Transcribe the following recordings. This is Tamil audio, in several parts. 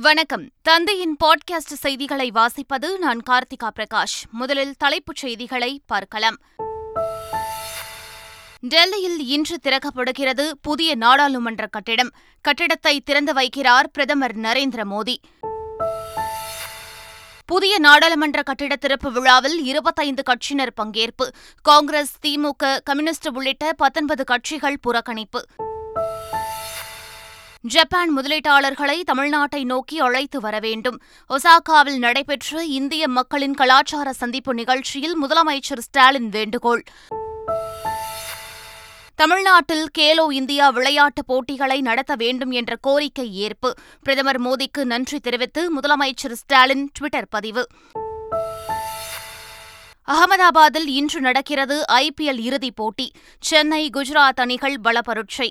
வணக்கம். தந்தையின் பாட்காஸ்ட் செய்திகளை வாசிப்பது நான் கார்த்திகா பிரகாஷ். முதலில் தலைப்புச் செய்திகளை பார்க்கலாம். டெல்லியில் இன்று திறக்கப்படுகிறது புதிய நாடாளுமன்ற கட்டிடம். கட்டிடத்தை திறந்து வைக்கிறார் பிரதமர் நரேந்திர மோடி. புதிய நாடாளுமன்ற கட்டிட திறப்பு விழாவில் இருபத்தைந்து கட்சியினர் பங்கேற்பு. காங்கிரஸ் திமுக கம்யூனிஸ்ட் உள்ளிட்ட பத்தொன்பது கட்சிகள் புறக்கணிப்பு. ஜப்பான் முதலீட்டாளர்களை தமிழ்நாட்டை நோக்கி அழைத்து வர வேண்டும். ஒசாகாவில் நடைபெற்ற இந்திய மக்களின் கலாச்சார சந்திப்பு நிகழ்ச்சியில் முதலமைச்சர் ஸ்டாலின் வேண்டுகோள். தமிழ்நாட்டில் கேலோ இந்தியா விளையாட்டுப் போட்டிகளை நடத்த வேண்டும் என்ற கோரிக்கை ஏற்பு. பிரதமர் மோடிக்கு நன்றி தெரிவித்து முதலமைச்சர் ஸ்டாலின் டுவிட்டர் பதிவு. அகமதாபாத்தில் இன்று நடக்கிறது ஐபிஎல் இறுதிப் போட்டி. சென்னை குஜராத் அணிகள் பலப்பருட்சை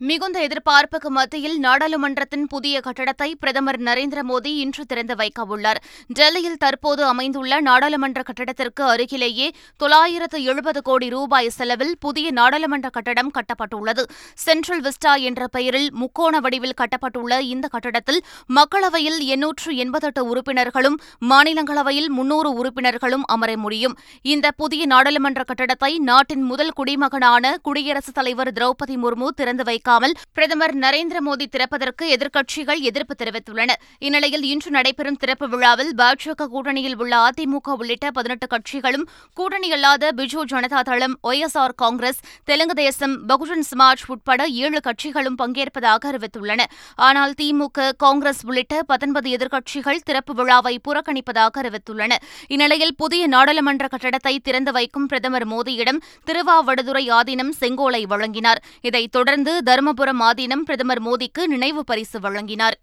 மிகுந்த எதிர்பார்ப்புக்கு மத்தியில் நாடாளுமன்றத்தின் புதிய கட்டடத்தை பிரதமர் நரேந்திர மோடி இன்று திறந்து வைக்கவுள்ளார் டெல்லியில் தற்போது அமைந்துள்ள நாடாளுமன்ற கட்டடத்திற்கு அருகிலேயே தொள்ளாயிரத்து எழுபது கோடி ரூபாய் செலவில் புதிய நாடாளுமன்ற கட்டடம் கட்டப்பட்டுள்ளது. சென்ட்ரல் விஸ்டா என்ற பெயரில் முக்கோண வடிவில் கட்டப்பட்டுள்ள இந்த கட்டடத்தில் மக்களவையில் எண்ணூற்று எண்பத்தெட்டு உறுப்பினர்களும் மாநிலங்களவையில் முன்னூறு உறுப்பினர்களும் அமர முடியும். இந்த புதிய நாடாளுமன்ற கட்டடத்தை நாட்டின் முதல் குடிமகனான குடியரசுத் தலைவர் திரௌபதி முர்மு திறந்து வைக்க வைக்காமல் பிரதமர் நரேந்திர மோடி திறப்பதற்கு எதிர்க்கட்சிகள் எதிர்ப்பு தெரிவித்துள்ளன. இந்நிலையில் இன்று நடைபெறும் திறப்பு விழாவில் பாஜக கூட்டணியில் உள்ள அதிமுக உள்ளிட்ட பதினெட்டு கட்சிகளும் கூட்டணி அல்லாத பிஜு ஜனதா தளம் Y S R Congress Telugu Desam Bahujan Samaj உட்பட ஏழு கட்சிகளும் பங்கேற்பதாக அறிவித்துள்ளன. ஆனால் திமுக காங்கிரஸ் உள்ளிட்ட பத்தொன்பது எதிர்க்கட்சிகள் திறப்பு விழாவை புறக்கணிப்பதாக அறிவித்துள்ளன. இந்நிலையில் புதிய நாடாளுமன்ற கட்டடத்தை திறந்து வைக்கும் பிரதமர் மோடியிடம் திருவாவடுதுறை ஆதீனம் செங்கோலை வழங்கினார். இதைத் தொடர்ந்து தருமபுரம் ஆதீனம் பிரதமர் மோடிக்கு நினைவு பரிசு வழங்கினார்.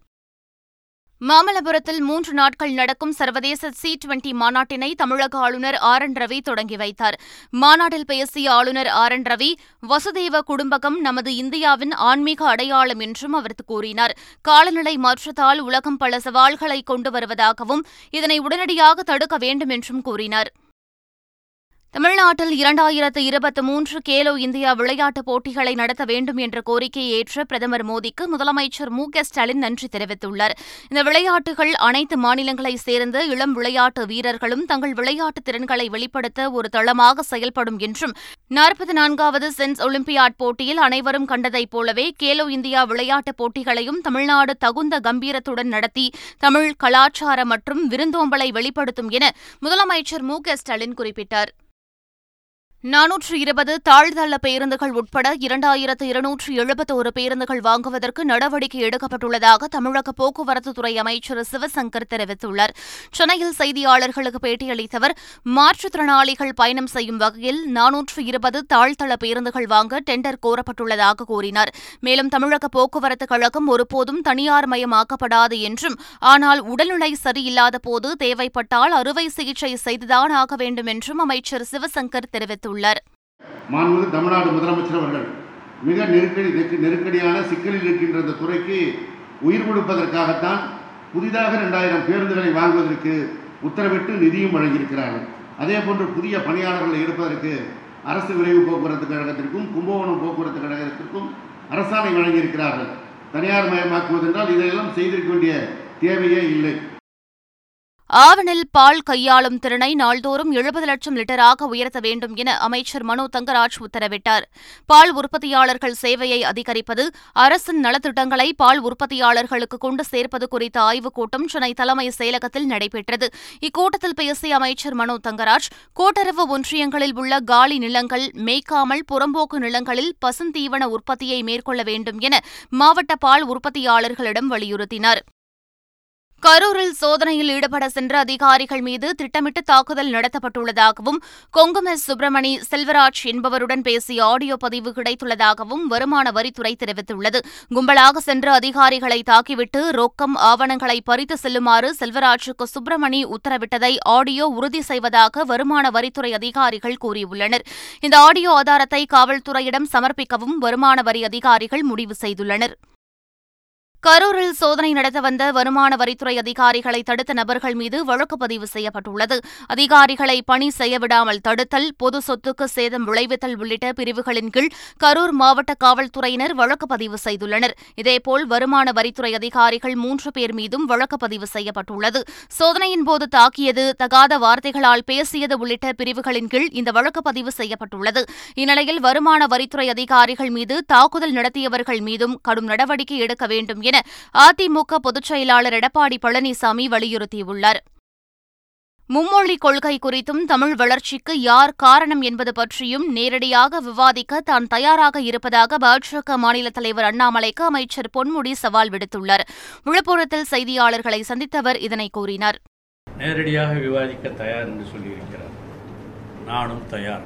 மாமல்லபுரத்தில் மூன்று நாட்கள் நடக்கும் சர்வதேச சி டுவெண்டி மாநாட்டினை தமிழக ஆளுநர் ஆர் என் ரவி தொடங்கி வைத்தார். மாநாட்டில் பேசிய ஆளுநர் ஆர் என் ரவி வசுதேவ குடும்பகம் நமது இந்தியாவின் ஆன்மீக அடையாளம் என்றும் அவர் கூறினார். காலநிலை மாற்றத்தால் உலகம் பல சவால்களை கொண்டு வருவதாகவும் இதனை உடனடியாக தடுக்க வேண்டும் என்றும் கூறினார். தமிழ்நாட்டில் இரண்டாயிரத்து இருபத்தி மூன்று கேலோ இந்தியா விளையாட்டுப் போட்டிகளை நடத்த வேண்டும் என்ற கோரிக்கையை ஏற்ற பிரதமர் மோடிக்கு முதலமைச்சர் மு க ஸ்டாலின் நன்றி தெரிவித்துள்ளார். இந்த விளையாட்டுகள் அனைத்து மாநிலங்களைச் சேர்ந்த இளம் விளையாட்டு வீரர்களும் தங்கள் விளையாட்டு திறன்களை வெளிப்படுத்த ஒரு தளமாக செயல்படும் என்றும் நாற்பத்தி நான்காவது சென்ஸ் ஒலிம்பியாட் போட்டியில் அனைவரும் கண்டதைப் போலவே கேலோ இந்தியா விளையாட்டுப் போட்டிகளையும் தமிழ்நாடு தகுந்த கம்பீரத்துடன் நடத்தி தமிழ் கலாச்சார மற்றும் விருந்தோம்பலை வெளிப்படுத்தும் என முதலமைச்சர் மு க ஸ்டாலின் குறிப்பிட்டார். நானூற்று இருபது தாழ்தள பேருந்துகள் உட்பட இரண்டாயிரத்து இருநூற்று எழுபத்தோரு பேருந்துகள் வாங்குவதற்கு நடவடிக்கை எடுக்கப்பட்டுள்ளதாக தமிழக போக்குவரத்துத்துறை அமைச்சர் சிவசங்கர் தெரிவித்துள்ளார். சென்னையில் செய்தியாளர்களுக்கு பேட்டியளித்தவர் மாற்றுத்திறனாளிகள் பயணம் செய்யும் வகையில் நானூற்று இருபது தாழ்தள பேருந்துகள் வாங்க டெண்டர் கோரப்பட்டுள்ளதாக கூறினார். மேலும் தமிழக போக்குவரத்துக் கழகம் ஒருபோதும் தனியார் மயமாக்கப்படாது என்றும் ஆனால் உடல்நிலை சரியில்லாத போது தேவைப்பட்டால் அறுவை சிகிச்சை செய்துதான் ஆக வேண்டும் என்றும் அமைச்சர் சிவசங்கர் தெரிவித்துள்ளார். தெரிவித்துள்ளார். மாண்புமிகு தமிழ்நாடு முதலமைச்சர் அவர்கள் மிக நெருக்கடி நெருக்கடியான சிக்கலில் இருக்கின்ற இந்த துறைக்கு உயிர் கொடுப்பதற்காகத்தான் புதிதாக ரெண்டாயிரம் பேருந்துகளை வாங்குவதற்கு உத்தரவிட்டு நிதியும் வழங்கியிருக்கிறார்கள். அதே போன்று புதிய பணியாளர்களை எடுப்பதற்கு அரசு விரைவு போக்குவரத்து கழகத்திற்கும் கும்பகோணம் போக்குவரத்து கழகத்திற்கும் அரசாணை வழங்கியிருக்கிறார்கள். தனியார் மயமாக்குவதென்றால் இதையெல்லாம் செய்திருக்க வேண்டிய தேவையே இல்லை. ஆவணில் பால் கையாளும் திறனை நாள்தோறும் எழுபது லட்சம் லிட்டராக உயர்த்த வேண்டும் என அமைச்சர் மனோ தங்கராஜ் உத்தரவிட்டார். பால் உற்பத்தியாளர்கள் சேவையை அதிகரிப்பது அரசின் நலத்திட்டங்களை பால் உற்பத்தியாளர்களுக்கு கொண்டு சேர்ப்பது குறித்த ஆய்வுக் கூட்டம் சென்னை தலைமை செயலகத்தில் நடைபெற்றது. இக்கூட்டத்தில் பேசிய அமைச்சர் மனோ தங்கராஜ் கூட்டுறவு ஒன்றியங்களில் உள்ள காலி நிலங்கள் மேய்க்காமல் புறம்போக்கு நிலங்களில் பசுந்தீவன உற்பத்தியை மேற்கொள்ள வேண்டும் என மாவட்ட பால் உற்பத்தியாளர்களிடம் வலியுறுத்தினார். கரூரில் சோதனையில் ஈடுபட சென்ற அதிகாரிகள் மீது திட்டமிட்டு தாக்குதல் நடத்தப்பட்டுள்ளதாகவும் கொங்குமெஸ் சுப்பிரமணி செல்வராஜ் என்பவருடன் பேசிய ஆடியோ பதிவு கிடைத்துள்ளதாகவும் வருமான வரித்துறை தெரிவித்துள்ளது. கும்பலாக சென்ற அதிகாரிகளை தாக்கிவிட்டு ரொக்கம் ஆவணங்களை பறித்து செல்லுமாறு செல்வராஜுக்கு சுப்பிரமணி உத்தரவிட்டதை ஆடியோ உறுதி செய்வதாக வருமான வரித்துறை அதிகாரிகள் கூறியுள்ளனர். இந்த ஆடியோ ஆதாரத்தை காவல்துறையிடம் சமர்ப்பிக்கவும் வருமான வரி அதிகாரிகள் முடிவு செய்துள்ளனர். கரூரில் சோதனை நடத்த வந்த வருமான வரித்துறை அதிகாரிகளை தடுத்த நபர்கள் மீது வழக்கு பதிவு செய்யப்பட்டுள்ளது. அதிகாரிகளை பணி செய்யவிடாமல் தடுத்தல் பொது சொத்துக்கு சேதம் விளைவித்தல் உள்ளிட்ட பிரிவுகளின் கீழ் கரூர் மாவட்ட காவல்துறையினர் வழக்கு பதிவு செய்துள்ளனர். இதேபோல் வருமான வரித்துறை அதிகாரிகள் மூன்று பேர் மீதும் வழக்கு பதிவு செய்யப்பட்டுள்ளது. சோதனையின் போது தாக்கியது தகாத வார்த்தைகளால் பேசியது உள்ளிட்ட பிரிவுகளின் கீழ் இந்த வழக்கு பதிவு செய்யப்பட்டுள்ளது. இந்நிலையில் வருமான வரித்துறை அதிகாரிகள் மீது தாக்குதல் நடத்தியவர்கள் மீதும் கடும் நடவடிக்கை எடுக்க வேண்டும் என அதிமுக பொதுச் செயலாளர் எடப்பாடி பழனிசாமி வலியுறுத்தியுள்ளார். மும்மொழி கொள்கை குறித்தும் தமிழ் வளர்ச்சிக்கு யார் காரணம் என்பது பற்றியும் நேரடியாக விவாதிக்க தான் தயாராக இருப்பதாக பாஜக மாநில தலைவர் அண்ணாமலைக்கு அமைச்சர் பொன்முடி சவால் விடுத்துள்ளார். விழுப்புரத்தில் செய்தியாளர்களை சந்தித்தவர் இதனை கூறினார். நேரடியாக விவாதிக்க தயார் என்று சொல்லியிருக்கிறார். நானும் தயார்.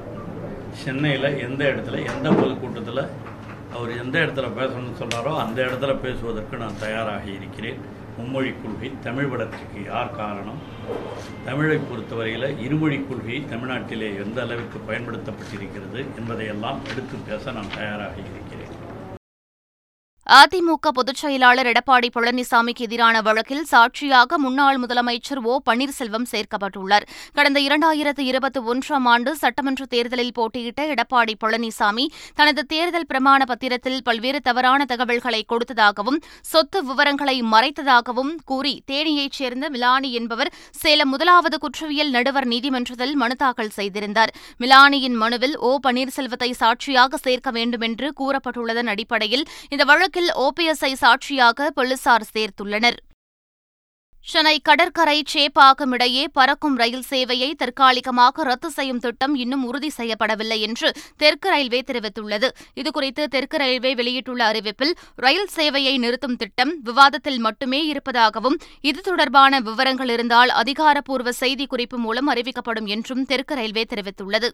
சென்னையில் எந்த இடத்துல எந்த பொதுக்கூட்டத்தில் அவர் எந்த இடத்துல பேசணும்னு சொல்கிறாரோ அந்த இடத்துல பேசுவதற்கு நான் தயாராக இருக்கிறேன். மும்மொழி கொள்கை தமிழ் வளர்ச்சிக்கு யார் காரணம்? தமிழை பொறுத்தவரையில் இருமொழி கொள்கை தமிழ்நாட்டிலே எந்த அளவிற்கு பயன்படுத்தப்பட்டிருக்கிறது என்பதையெல்லாம் எடுத்து பேச நான் தயாராக இருக்கிறேன். அதிமுக பொதுச் செயலாளர் எடப்பாடி பழனிசாமிக்கு எதிரான வழக்கில் சாட்சியாக முன்னாள் முதலமைச்சர் ஓ பன்னீர்செல்வம் சேர்க்கப்பட்டுள்ளார். கடந்த இரண்டாயிரத்து இருபத்தி ஒன்றாம் ஆண்டு சட்டமன்ற தேர்தலில் போட்டியிட்ட எடப்பாடி பழனிசாமி தனது தேர்தல் பிரமாண பத்திரத்தில் பல்வேறு தவறான தகவல்களை கொடுத்ததாகவும் சொத்து விவரங்களை மறைத்ததாகவும் கூறி தேனியைச் சேர்ந்த மிலானி என்பவர் சேலம் முதலாவது குற்றவியல் நடுவர் நீதிமன்றத்தில் மனு தாக்கல் செய்திருந்தார். மிலானியின் மனுவில் ஓ பன்னீர்செல்வத்தை சாட்சியாக சேர்க்க வேண்டுமென்று கூறப்பட்டுள்ளதன் அடிப்படையில் இந்த வழக்கில் ஓபிஎஸ்ஐ சாட்சியாக போலீசார் சேர்த்துள்ளனர். சென்னை கடற்கரை சேப்பாக்கம் இடையே பறக்கும் ரயில் சேவையை தற்காலிகமாக ரத்து செய்யும் திட்டம் இன்னும் உறுதி செய்யப்படவில்லை என்று தெற்கு ரயில்வே தெரிவித்துள்ளது. இதுகுறித்து தெற்கு ரயில்வே வெளியிட்டுள்ள அறிவிப்பில் ரயில் சேவையை நிறுத்தும் திட்டம் விவாதத்தில் மட்டுமே இருப்பதாகவும் இது தொடர்பான விவரங்கள் இருந்தால் அதிகாரப்பூர்வ செய்திக்குறிப்பு மூலம் அறிவிக்கப்படும் என்றும் தெற்கு ரயில்வே தெரிவித்துள்ளது.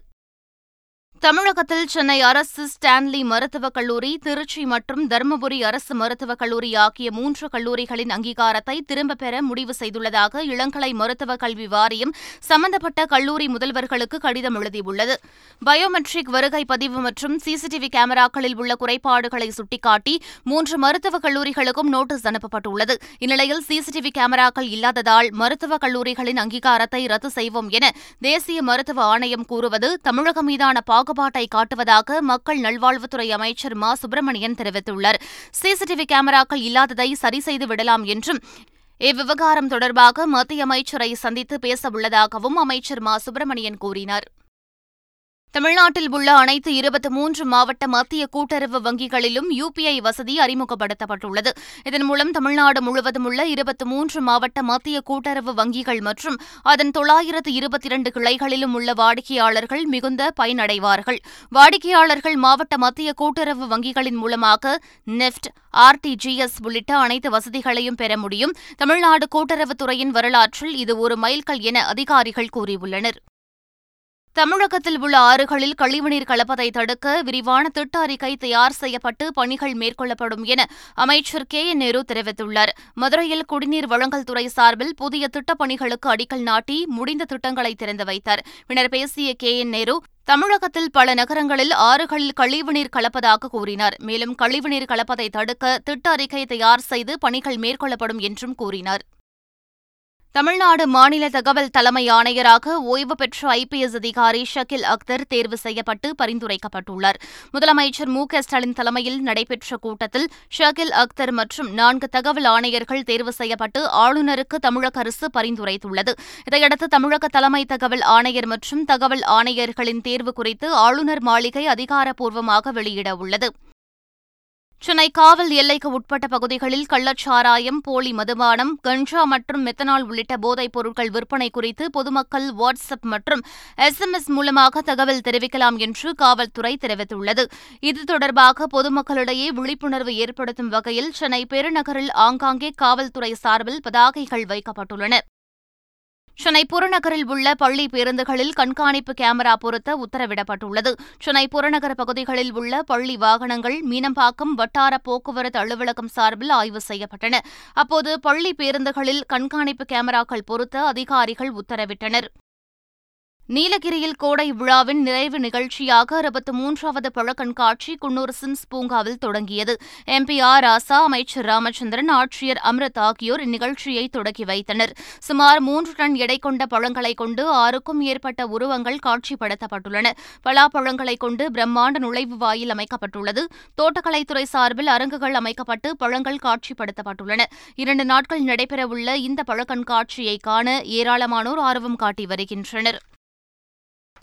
தமிழகத்தில் சென்னை அரசு ஸ்டான்லி மருத்துவக் கல்லூரி திருச்சி மற்றும் தருமபுரி அரசு மருத்துவக் கல்லூரி ஆகிய மூன்று கல்லூரிகளின் அங்கீகாரத்தை திரும்பப் பெற முடிவு செய்துள்ளதாக இளங்கலை மருத்துவக் கல்வி வாரியம் சம்பந்தப்பட்ட கல்லூரி முதல்வர்களுக்கு கடிதம் எழுதியுள்ளது. பயோமெட்ரிக் வருகை பதிவு மற்றும் சிசிடிவி கேமராக்களில் உள்ள குறைபாடுகளை சுட்டிக்காட்டி மூன்று மருத்துவக் கல்லூரிகளுக்கும் நோட்டீஸ் அனுப்பப்பட்டுள்ளது. இந்நிலையில் சிசிடிவி கேமராக்கள் இல்லாததால் மருத்துவக் கல்லூரிகளின் அங்கீகாரத்தை ரத்து செய்வோம் என தேசிய மருத்துவ ஆணையம் கூறுவது தமிழகம் மீதான பாகுபாட்டை காட்டுவதாக மக்கள் நல்வாழ்வுத்துறை அமைச்சர் மா. சுப்பிரமணியன் தெரிவித்துள்ளார். சிசிடிவி கேமராக்கள் இல்லாததை சரி செய்து விடலாம் என்றும் இவ்விவகாரம் தொடர்பாக மத்திய அமைச்சரை சந்தித்து பேசவுள்ளதாகவும் அமைச்சர் மா. சுப்பிரமணியன் கூறினார். தமிழ்நாட்டில் உள்ள அனைத்து இருபத்தி மூன்று மாவட்ட மத்திய கூட்டுறவு வங்கிகளிலும் யுபிஐ வசதி அறிமுகப்படுத்தப்பட்டுள்ளது. இதன் மூலம் தமிழ்நாடு முழுவதும் உள்ள இருபத்தி மூன்று மாவட்ட மத்திய கூட்டுறவு வங்கிகள் மற்றும் அதன் தொள்ளாயிரத்து இருபத்தி இரண்டு கிளைகளிலும் உள்ள வாடிக்கையாளர்கள் மிகுந்த பயனடைவார்கள். வாடிக்கையாளர்கள் மாவட்ட மத்திய கூட்டுறவு வங்கிகளின் மூலமாக நெஃப்ட் ஆர்டிஜிஎஸ் உள்ளிட்ட அனைத்து வசதிகளையும் பெற முடியும். தமிழ்நாடு கூட்டுறவுத்துறையின் வரலாற்றில் இது ஒரு மைல்கல் என அதிகாரிகள் கூறியுள்ளனர். தமிழகத்தில் உள்ள ஆறுகளில் கழிவுநீர் கலப்பதை தடுக்க விரிவான திட்ட அறிக்கை தயார் செய்யப்பட்டு பணிகள் மேற்கொள்ளப்படும் என அமைச்சர் கே என் நேரு தெரிவித்துள்ளார். மதுரையில் குடிநீர் வழங்கல் துறை சார்பில் புதிய திட்டப் பணிகளுக்கு அடிக்கல் நாட்டி முடிந்த திட்டங்களை திறந்து வைத்தார். பின்னர் பேசிய கே என் நேரு தமிழகத்தில் பல நகரங்களில் ஆறுகளில் கழிவுநீர் கலப்பதாக கூறினார். மேலும் கழிவுநீர் கலப்பதை தடுக்க திட்ட அறிக்கை தயார் செய்து பணிகள் மேற்கொள்ளப்படும் என்றும் கூறினார். தமிழ்நாடு மாநில தகவல் தலைமை ஆணையராக ஓய்வு பெற்ற ஐபிஎஸ் அதிகாரி ஷகில் அக்தர் தேர்வு செய்யப்பட்டு பரிந்துரைக்கப்பட்டுள்ளார். முதலமைச்சர் மு க ஸ்டாலின் தலைமையில் நடைபெற்ற கூட்டத்தில் ஷகில் அக்தர் மற்றும் நான்கு தகவல் ஆணையர்கள் தேர்வு செய்யப்பட்டு ஆளுநருக்கு தமிழக அரசு பரிந்துரைத்துள்ளது. இதையடுத்து தமிழக தலைமை தகவல் ஆணையர் மற்றும் தகவல் ஆணையர்களின் தேர்வு குறித்து ஆளுநர் மாளிகை அதிகாரப்பூர்வமாக வெளியிட உள்ளது சென்னை காவல் எல்லைக்கு உட்பட்ட பகுதிகளில் கள்ளச்சாராயம் போலி மதுபானம் கஞ்சா மற்றும் மெத்தனால் உள்ளிட்ட போதைப் பொருட்கள் விற்பனை குறித்து பொதுமக்கள் வாட்ஸ்அப் மற்றும் எஸ்எம்எஸ் மூலமாக தகவல் தெரிவிக்கலாம் என்று காவல்துறை தெரிவித்துள்ளது. இது தொடர்பாக பொதுமக்களிடையே விழிப்புணர்வு ஏற்படுத்தும் வகையில் சென்னை பெருநகரில் ஆங்காங்கே காவல்துறை சார்பில் பதாகைகள் வைக்கப்பட்டுள்ளன. சென்னை புறநகரில் உள்ள பள்ளி பேருந்துகளில் கண்காணிப்பு கேமரா பொருத்த உத்தரவிடப்பட்டுள்ளது. சென்னை புறநகர் பகுதிகளில் உள்ள பள்ளி வாகனங்கள் மீனம்பாக்கம் வட்டார போக்குவரத்து அலுவலகம் சார்பில் ஆய்வு செய்யப்பட்டன. அப்போது பள்ளி பேருந்துகளில் கண்காணிப்பு கேமராக்கள் பொருத்த அதிகாரிகள் உத்தரவிட்டனர். நீலகிரியில் கோடை விழாவின் நிறைவு நிகழ்ச்சியாக அறுபத்து மூன்றாவது பழக்கண்காட்சி குன்னூர் சிம்ஸ் பூங்காவில் தொடங்கியது. MP R. ராசா அமைச்சர் ராமச்சந்திரன் ஆட்சியர் அம்ரத் ஆகியோர் இந்நிகழ்ச்சியை தொடக்கி வைத்தனர். சுமார் மூன்று டன் எடை கொண்ட பழங்களை கொண்டு ஆறுக்கும் மேற்பட்ட உருவங்கள் காட்சிப்படுத்தப்பட்டுள்ளன. பலாப்பழங்களை கொண்டு பிரம்மாண்ட நுழைவு வாயில் அமைக்கப்பட்டுள்ளது. தோட்டக்கலைத்துறை சார்பில் அரங்குகள் அமைக்கப்பட்டு பழங்கள் காட்சிப்படுத்தப்பட்டுள்ளன. இரண்டு நாட்கள் நடைபெறவுள்ள இந்த பழக்கண்காட்சியை காண ஏராளமானோர் ஆர்வம் காட்டி வருகின்றனர்.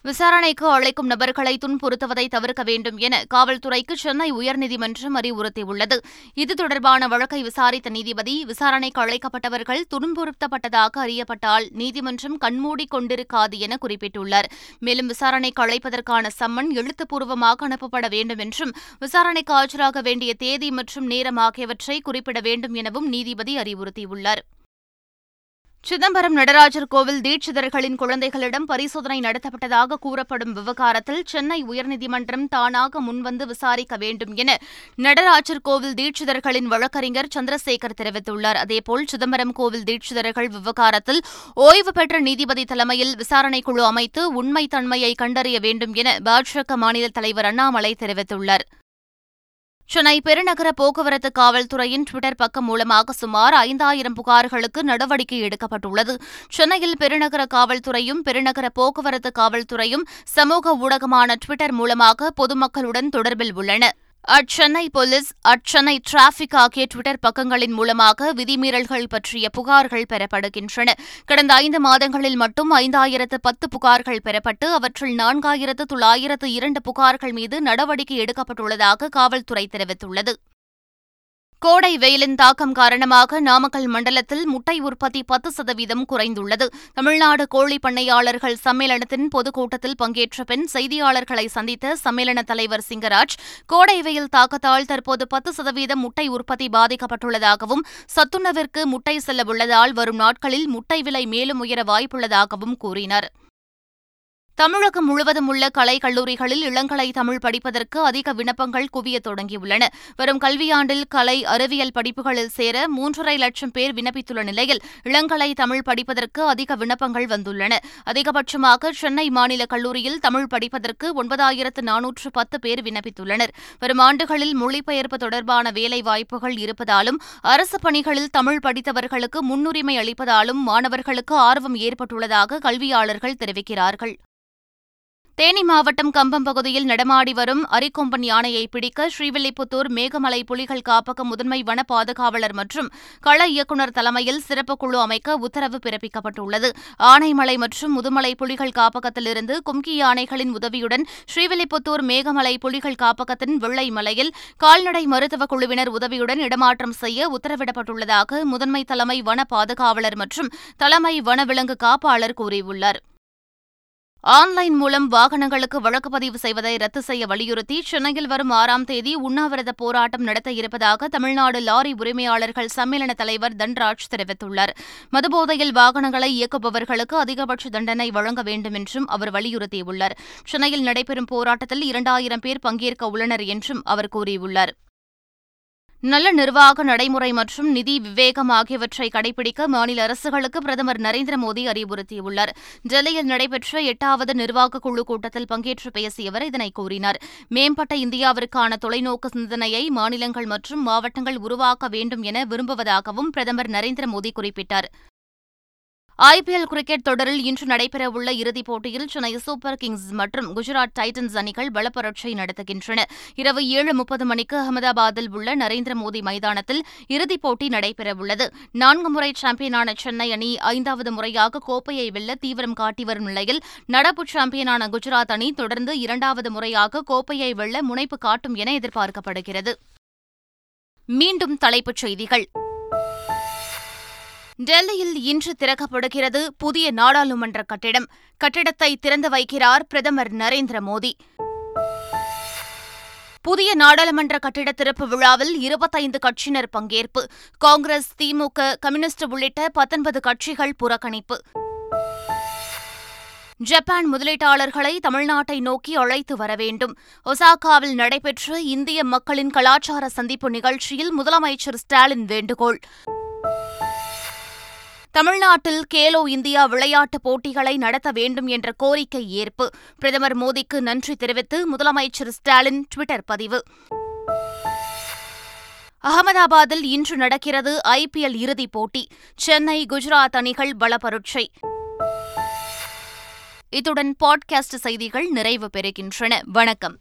விசாரணைக்கு அழைக்கும் நபர்களை துன்புறுத்துவதை தவிர்க்க வேண்டும் என காவல்துறைக்கு சென்னை உயர்நீதிமன்றம் அறிவுறுத்தியுள்ளது. இது தொடர்பான வழக்கை விசாரித்த நீதிபதி விசாரணைக்கு அழைக்கப்பட்டவர்கள் துன்புறுத்தப்பட்டதாக அறியப்பட்டால் நீதிமன்றம் கண்மூடி கொண்டிருக்காது என குறிப்பிட்டுள்ளார். மேலும் விசாரணைக்கு அழைப்பதற்கான சம்மன் எழுத்துப்பூர்வமாக அனுப்பப்பட வேண்டும் என்றும் விசாரணைக்கு ஆஜராக வேண்டிய தேதி மற்றும் நேரம் ஆகியவற்றை குறிப்பிட வேண்டும் எனவும் நீதிபதி அறிவுறுத்தியுள்ளார். சிதம்பரம் நடராஜர் கோவில் தீட்சிதர்களின் குழந்தைகளிடம் பரிசோதனை நடத்தப்பட்டதாக கூறப்படும் விவகாரத்தில் சென்னை உயர்நீதிமன்றம் தானாக முன்வந்து விசாரிக்க வேண்டும் என நடராஜர் கோவில் தீட்சிதர்களின் வழக்கறிஞர் சந்திரசேகர் தெரிவித்துள்ளார். அதேபோல் சிதம்பரம் கோவில் தீட்சிதர்கள் விவகாரத்தில் ஓய்வு பெற்ற நீதிபதி தலைமையில் விசாரணைக்குழு அமைத்து உண்மைத்தன்மையை கண்டறிய வேண்டும் என பாஜக மாநில தலைவர் அண்ணாமலை தெரிவித்துள்ளார். சென்னை பெருநகர போக்குவரத்து காவல்துறையின் டுவிட்டர் பக்கம் மூலமாக சுமார் ஐந்தாயிரம் புகார்களுக்கு நடவடிக்கை எடுக்கப்பட்டுள்ளது. சென்னையில் பெருநகர காவல்துறையும் பெருநகர போக்குவரத்து காவல்துறையும் சமூக ஊடகமான டுவிட்டர் மூலமாக பொதுமக்களுடன் தொடர்பில் உள்ளன. அச்சென்னை போலீஸ் அச்சென்னை டிராபிக் ஆகிய டுவிட்டர் பக்கங்களின் மூலமாக விதிமீறல்கள் பற்றிய புகார்கள் பெறப்படுகின்றன. கடந்த ஐந்து மாதங்களில் மட்டும் ஐந்தாயிரத்து பத்து புகார்கள் பெறப்பட்டு அவற்றில் நான்காயிரத்து தொள்ளாயிரத்து இரண்டு புகார்கள் மீது நடவடிக்கை எடுக்கப்பட்டுள்ளதாக காவல்துறை தெரிவித்துள்ளது. கோடை வெயிலின் தாக்கம் காரணமாக நாமக்கல் மண்டலத்தில் முட்டை உற்பத்தி பத்து சதவீதம் குறைந்துள்ளது. தமிழ்நாடு கோழி பண்ணையாளர்கள் சம்மேளனத்தின் பொதுக்கூட்டத்தில் பங்கேற்ற பின் செய்தியாளர்களை சந்தித்த சம்மேளன தலைவர் சிங்கராஜ் கோடை வெயில் தாக்கத்தால் தற்போது பத்து சதவீதம் முட்டை உற்பத்தி பாதிக்கப்பட்டுள்ளதாகவும் சத்துணவிற்கு முட்டை செல்ல உள்ளதால் வரும் நாட்களில் முட்டை விலை மேலும் உயர வாய்ப்புள்ளதாகவும் கூறினார். தமிழகம் முழுவதும் உள்ள கலை கல்லூரிகளில் இளங்கலை தமிழ் படிப்பதற்கு அதிக விண்ணப்பங்கள் குவிய தொடங்கியுள்ளன. வரும் கல்வியாண்டில் கலை அறிவியல் படிப்புகளில் சேர மூன்றரை லட்சம் பேர் விண்ணப்பித்துள்ள நிலையில் இளங்கலை தமிழ் படிப்பதற்கு அதிக விண்ணப்பங்கள் வந்துள்ளன. அதிகபட்சமாக சென்னை மாநில கல்லூரியில் தமிழ் படிப்பதற்கு ஒன்பதாயிரத்து நானூற்று பத்து பேர் விண்ணப்பித்துள்ளனர். வரும் ஆண்டுகளில் மொழிபெயர்ப்பு தொடர்பான வேலைவாய்ப்புகள் இருப்பதாலும் அரசு பணிகளில் தமிழ் படித்தவர்களுக்கு முன்னுரிமை அளிப்பதாலும் மாணவர்களுக்கு ஆர்வம் ஏற்பட்டுள்ளதாக கல்வியாளர்கள் தெரிவிக்கிறார்கள். தேனி மாவட்டம் கம்பம் பகுதியில் நடமாடி வரும் அரிக்கொம்பன் யானையை பிடிக்க ஸ்ரீவில்லிபுத்தூர் மேகமலை புலிகள் காப்பக முதன்மை வன பாதுகாவலர் மற்றும் கள இயக்குநர் தலைமையில் சிறப்பு குழு அமைக்க உத்தரவு பிறப்பிக்கப்பட்டுள்ளது. ஆனைமலை மற்றும் முதுமலை புலிகள் காப்பகத்திலிருந்து கும்கி யானைகளின் உதவியுடன் ஸ்ரீவில்லிபுத்தூர் மேகமலை புலிகள் காப்பகத்தின் வெள்ளை மலையில் கால்நடை மருத்துவ குழுவினர் உதவியுடன் இடமாற்றம் செய்ய உத்தரவிடப்பட்டுள்ளதாக முதன்மை தலைமை வன பாதுகாவலர் மற்றும் தலைமை வனவிலங்கு காப்பாளர் கூறியுள்ளார். ஆன்லைன் மூலம் வாகனங்களுக்கு வழக்கு பதிவு செய்வதை ரத்து செய்ய வலியுறுத்தி சென்னையில் வரும் ஆறாம் தேதி உண்ணாவிரத போராட்டம் நடத்த இருப்பதாக தமிழ்நாடு லாரி உரிமையாளர்கள் சம்மேளன தலைவர் தன்ராஜ் தெரிவித்துள்ளார். மதுபோதையில் வாகனங்களை இயக்குபவர்களுக்கு அதிகபட்ச தண்டனை வழங்க வேண்டும் என்றும் அவர் வலியுறுத்தியுள்ளார். சென்னையில் நடைபெறும் போராட்டத்தில் இரண்டாயிரம் பேர் பங்கேற்க உள்ளனர் என்றும் அவர் கூறியுள்ளார். நல்ல நிர்வாக நடைமுறை மற்றும் நிதி விவேகம் ஆகியவற்றை கடைபிடிக்க மாநில அரசுகளுக்கு பிரதமர் நரேந்திர மோடி அறிவுறுத்தியுள்ளார். டெல்லியில் நடைபெற்ற எட்டாவது நிர்வாக குழு கூட்டத்தில் பங்கேற்று பேசிய அவர் இதனை கூறினார். மேம்பட்ட இந்தியாவிற்கான தொலைநோக்கு சிந்தனையை மாநிலங்கள் மற்றும் மாவட்டங்கள் உருவாக்க வேண்டும் என விரும்புவதாகவும் பிரதமர் நரேந்திர மோடி குறிப்பிட்டார். ஐபிஎல் கிரிக்கெட் தொடரில் இன்று நடைபெறவுள்ள இறுதிப் போட்டியில் சென்னை சூப்பர் கிங்ஸ் மற்றும் குஜராத் டைட்டன்ஸ் அணிகள் பலப்பரட்சை நடத்துகின்றன. இரவு ஏழு முப்பது மணிக்கு அகமதாபாத்தில் உள்ள நரேந்திர மோடி மைதானத்தில் இறுதிப் போட்டி நடைபெறவுள்ளது. நான்கு முறை சாம்பியனான சென்னை அணி ஐந்தாவது முறையாக கோப்பையை வெல்ல தீவிரம் காட்டி வரும் நிலையில் நடப்பு சாம்பியனான குஜராத் அணி தொடர்ந்து இரண்டாவது முறையாக கோப்பையை வெல்ல முனைப்பு காட்டும் என எதிர்பார்க்கப்படுகிறது. மீண்டும் தலைப்புச் செய்திகள். டெல்லியில் இன்று திறக்கப்படுகிறது புதிய நாடாளுமன்ற கட்டிடம். கட்டிடத்தை திறந்து வைக்கிறார் பிரதமர் நரேந்திர மோடி. புதிய நாடாளுமன்ற கட்டிட திறப்பு விழாவில் இருபத்தைந்து கட்சியினர் பங்கேற்பு. காங்கிரஸ் திமுக கம்யூனிஸ்ட் உள்ளிட்ட பத்தொன்பது கட்சிகள் புறக்கணிப்பு. ஜப்பான் முதலீட்டாளர்களை தமிழ்நாட்டை நோக்கி அழைத்து வர வேண்டும். ஒசாகாவில் நடைபெற்ற இந்திய மக்களின் கலாச்சார சந்திப்பு நிகழ்ச்சியில் முதலமைச்சர் ஸ்டாலின் வேண்டுகோள். தமிழ்நாட்டில் கேலோ இந்தியா விளையாட்டுப் போட்டிகளை நடத்த வேண்டும் என்ற கோரிக்கை ஏற்பு. பிரதமர் மோடிக்கு நன்றி தெரிவித்து முதலமைச்சர் ஸ்டாலின் டுவிட்டர் பதிவு. அகமதாபாத்தில் இன்று நடக்கிறது ஐபிஎல் இறுதிப் போட்டி. சென்னை குஜராத் அணிகள் பலபரட்சை. இத்துடன் பாட்காஸ்ட் செய்திகள் நிறைவு பெறுகின்றன. வணக்கம்.